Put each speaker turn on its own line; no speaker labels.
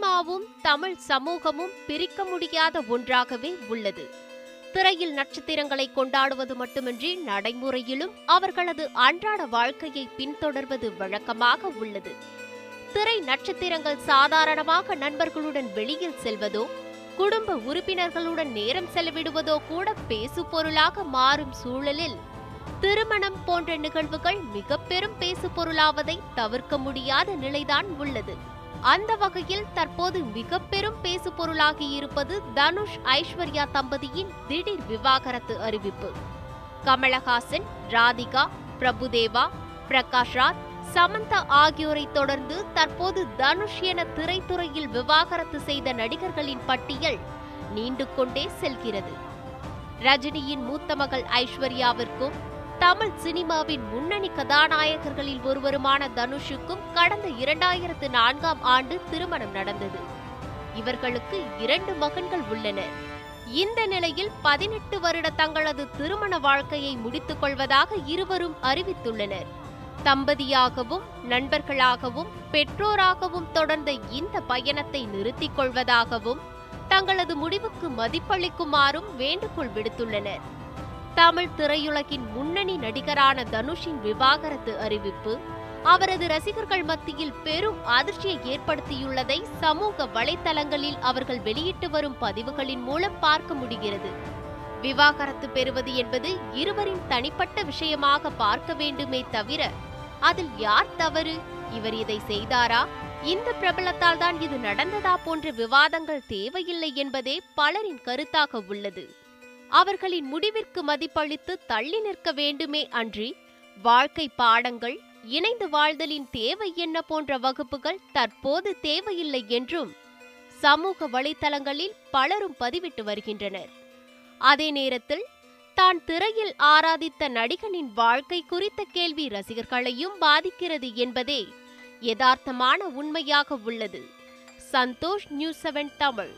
சினிமாவும் தமிழ் சமூகமும் பிரிக்க முடியாத ஒன்றாகவே உள்ளது. திரையில் நட்சத்திரங்களை கொண்டாடுவது மட்டுமின்றி நடைமுறையிலும் அவர்களது அன்றாட வாழ்க்கையை பின்தொடர்வது வழக்கமாக உள்ளது. திரை நட்சத்திரங்கள் சாதாரணமாக நண்பர்களுடன் வெளியில் செல்வதோ குடும்ப உறுப்பினர்களுடன் நேரம் செலவிடுவதோ கூட பேசு பொருளாக மாறும் சூழலில் திருமணம் போன்ற நிகழ்வுகள் மிக பெரும் பேசு பொருளாவதை தவிர்க்க முடியாத நிலைதான் உள்ளது. அந்த வகையில் தற்போது மிக பெரும் பேசு பொருளாகி இருப்பது தனுஷ் ஐஸ்வர்யா தம்பதியின் திடீர் விவாகரத்து அறிவிப்பு. கமலஹாசன் ராதிகா பிரபுதேவா பிரகாஷ் ராஜ் சமந்தா ஆகியோரை தொடர்ந்து தற்போது தனுஷ் என திரைத்துறையில் விவாகரத்து செய்த நடிகர்களின் பட்டியல் நீண்டு கொண்டே செல்கிறது. ரஜினியின் மூத்த மகள் ஐஸ்வர்யாவிற்கும் தமிழ் சினிமாவின் முன்னணி கதாநாயகர்களில் ஒருவருமான தனுஷுக்கும் கடந்த இரண்டாயிரத்து நான்காம் ஆண்டு திருமணம் நடந்தது. இவர்களுக்கு இரண்டு மகன்கள் உள்ளனர் இந்த நிலையில் பதினெட்டு வருட தங்களது திருமண வாழ்க்கையை முடித்துக் கொள்வதாக இருவரும் அறிவித்துள்ளனர். தம்பதியாகவும் நண்பர்களாகவும் பெற்றோராகவும் தொடர்ந்த இந்த பயணத்தை நிறுத்திக் கொள்வதாகவும் தங்களது முடிவுக்கு மதிப்பளிக்குமாறும் வேண்டுகோள் விடுத்துள்ளனர். தமிழ் திரையுலகின் முன்னணி நடிகரான தனுஷின் விவாகரத்து அறிவிப்பு. அவரது ரசிகர்கள் மத்தியில் பெரும் அதிர்ச்சியை ஏற்படுத்தியுள்ளதை சமூக வலைத்தளங்களில் அவர்கள் வெளியிட்டு வரும் பதிவுகளின் மூலம் பார்க்க முடிகிறது. விவாகரத்து பெறுவது என்பது இருவரின் தனிப்பட்ட விஷயமாக பார்க்க வேண்டுமே தவிர அதில் யார் தவறு? இவர் இதை செய்தாரா? இந்த பிரபலத்தால் தான் இது நடந்ததா போன்ற விவாதங்கள் தேவையில்லை என்பதே பலரின் கருத்தாக உள்ளது. அவர்களின் முடிவிற்கு மதிப்பளித்து தள்ளி நிற்க வேண்டுமே அன்றி வாழ்க்கை பாடங்கள் இணைந்து வாழ்தலின் தேவை என்ன போன்ற வகுப்புகள் தற்போது தேவையில்லை என்றும் சமூக வலைத்தளங்களில் பலரும் பதிவிட்டு வருகின்றனர். அதே நேரத்தில் தான் திரையில் ஆராதித்த நடிகனின் வாழ்க்கை குறித்த கேள்வி ரசிகர்களையும் பாதிக்கிறது என்பதே யதார்த்தமான உண்மையாக உள்ளது. Santhosh news seven Tamil.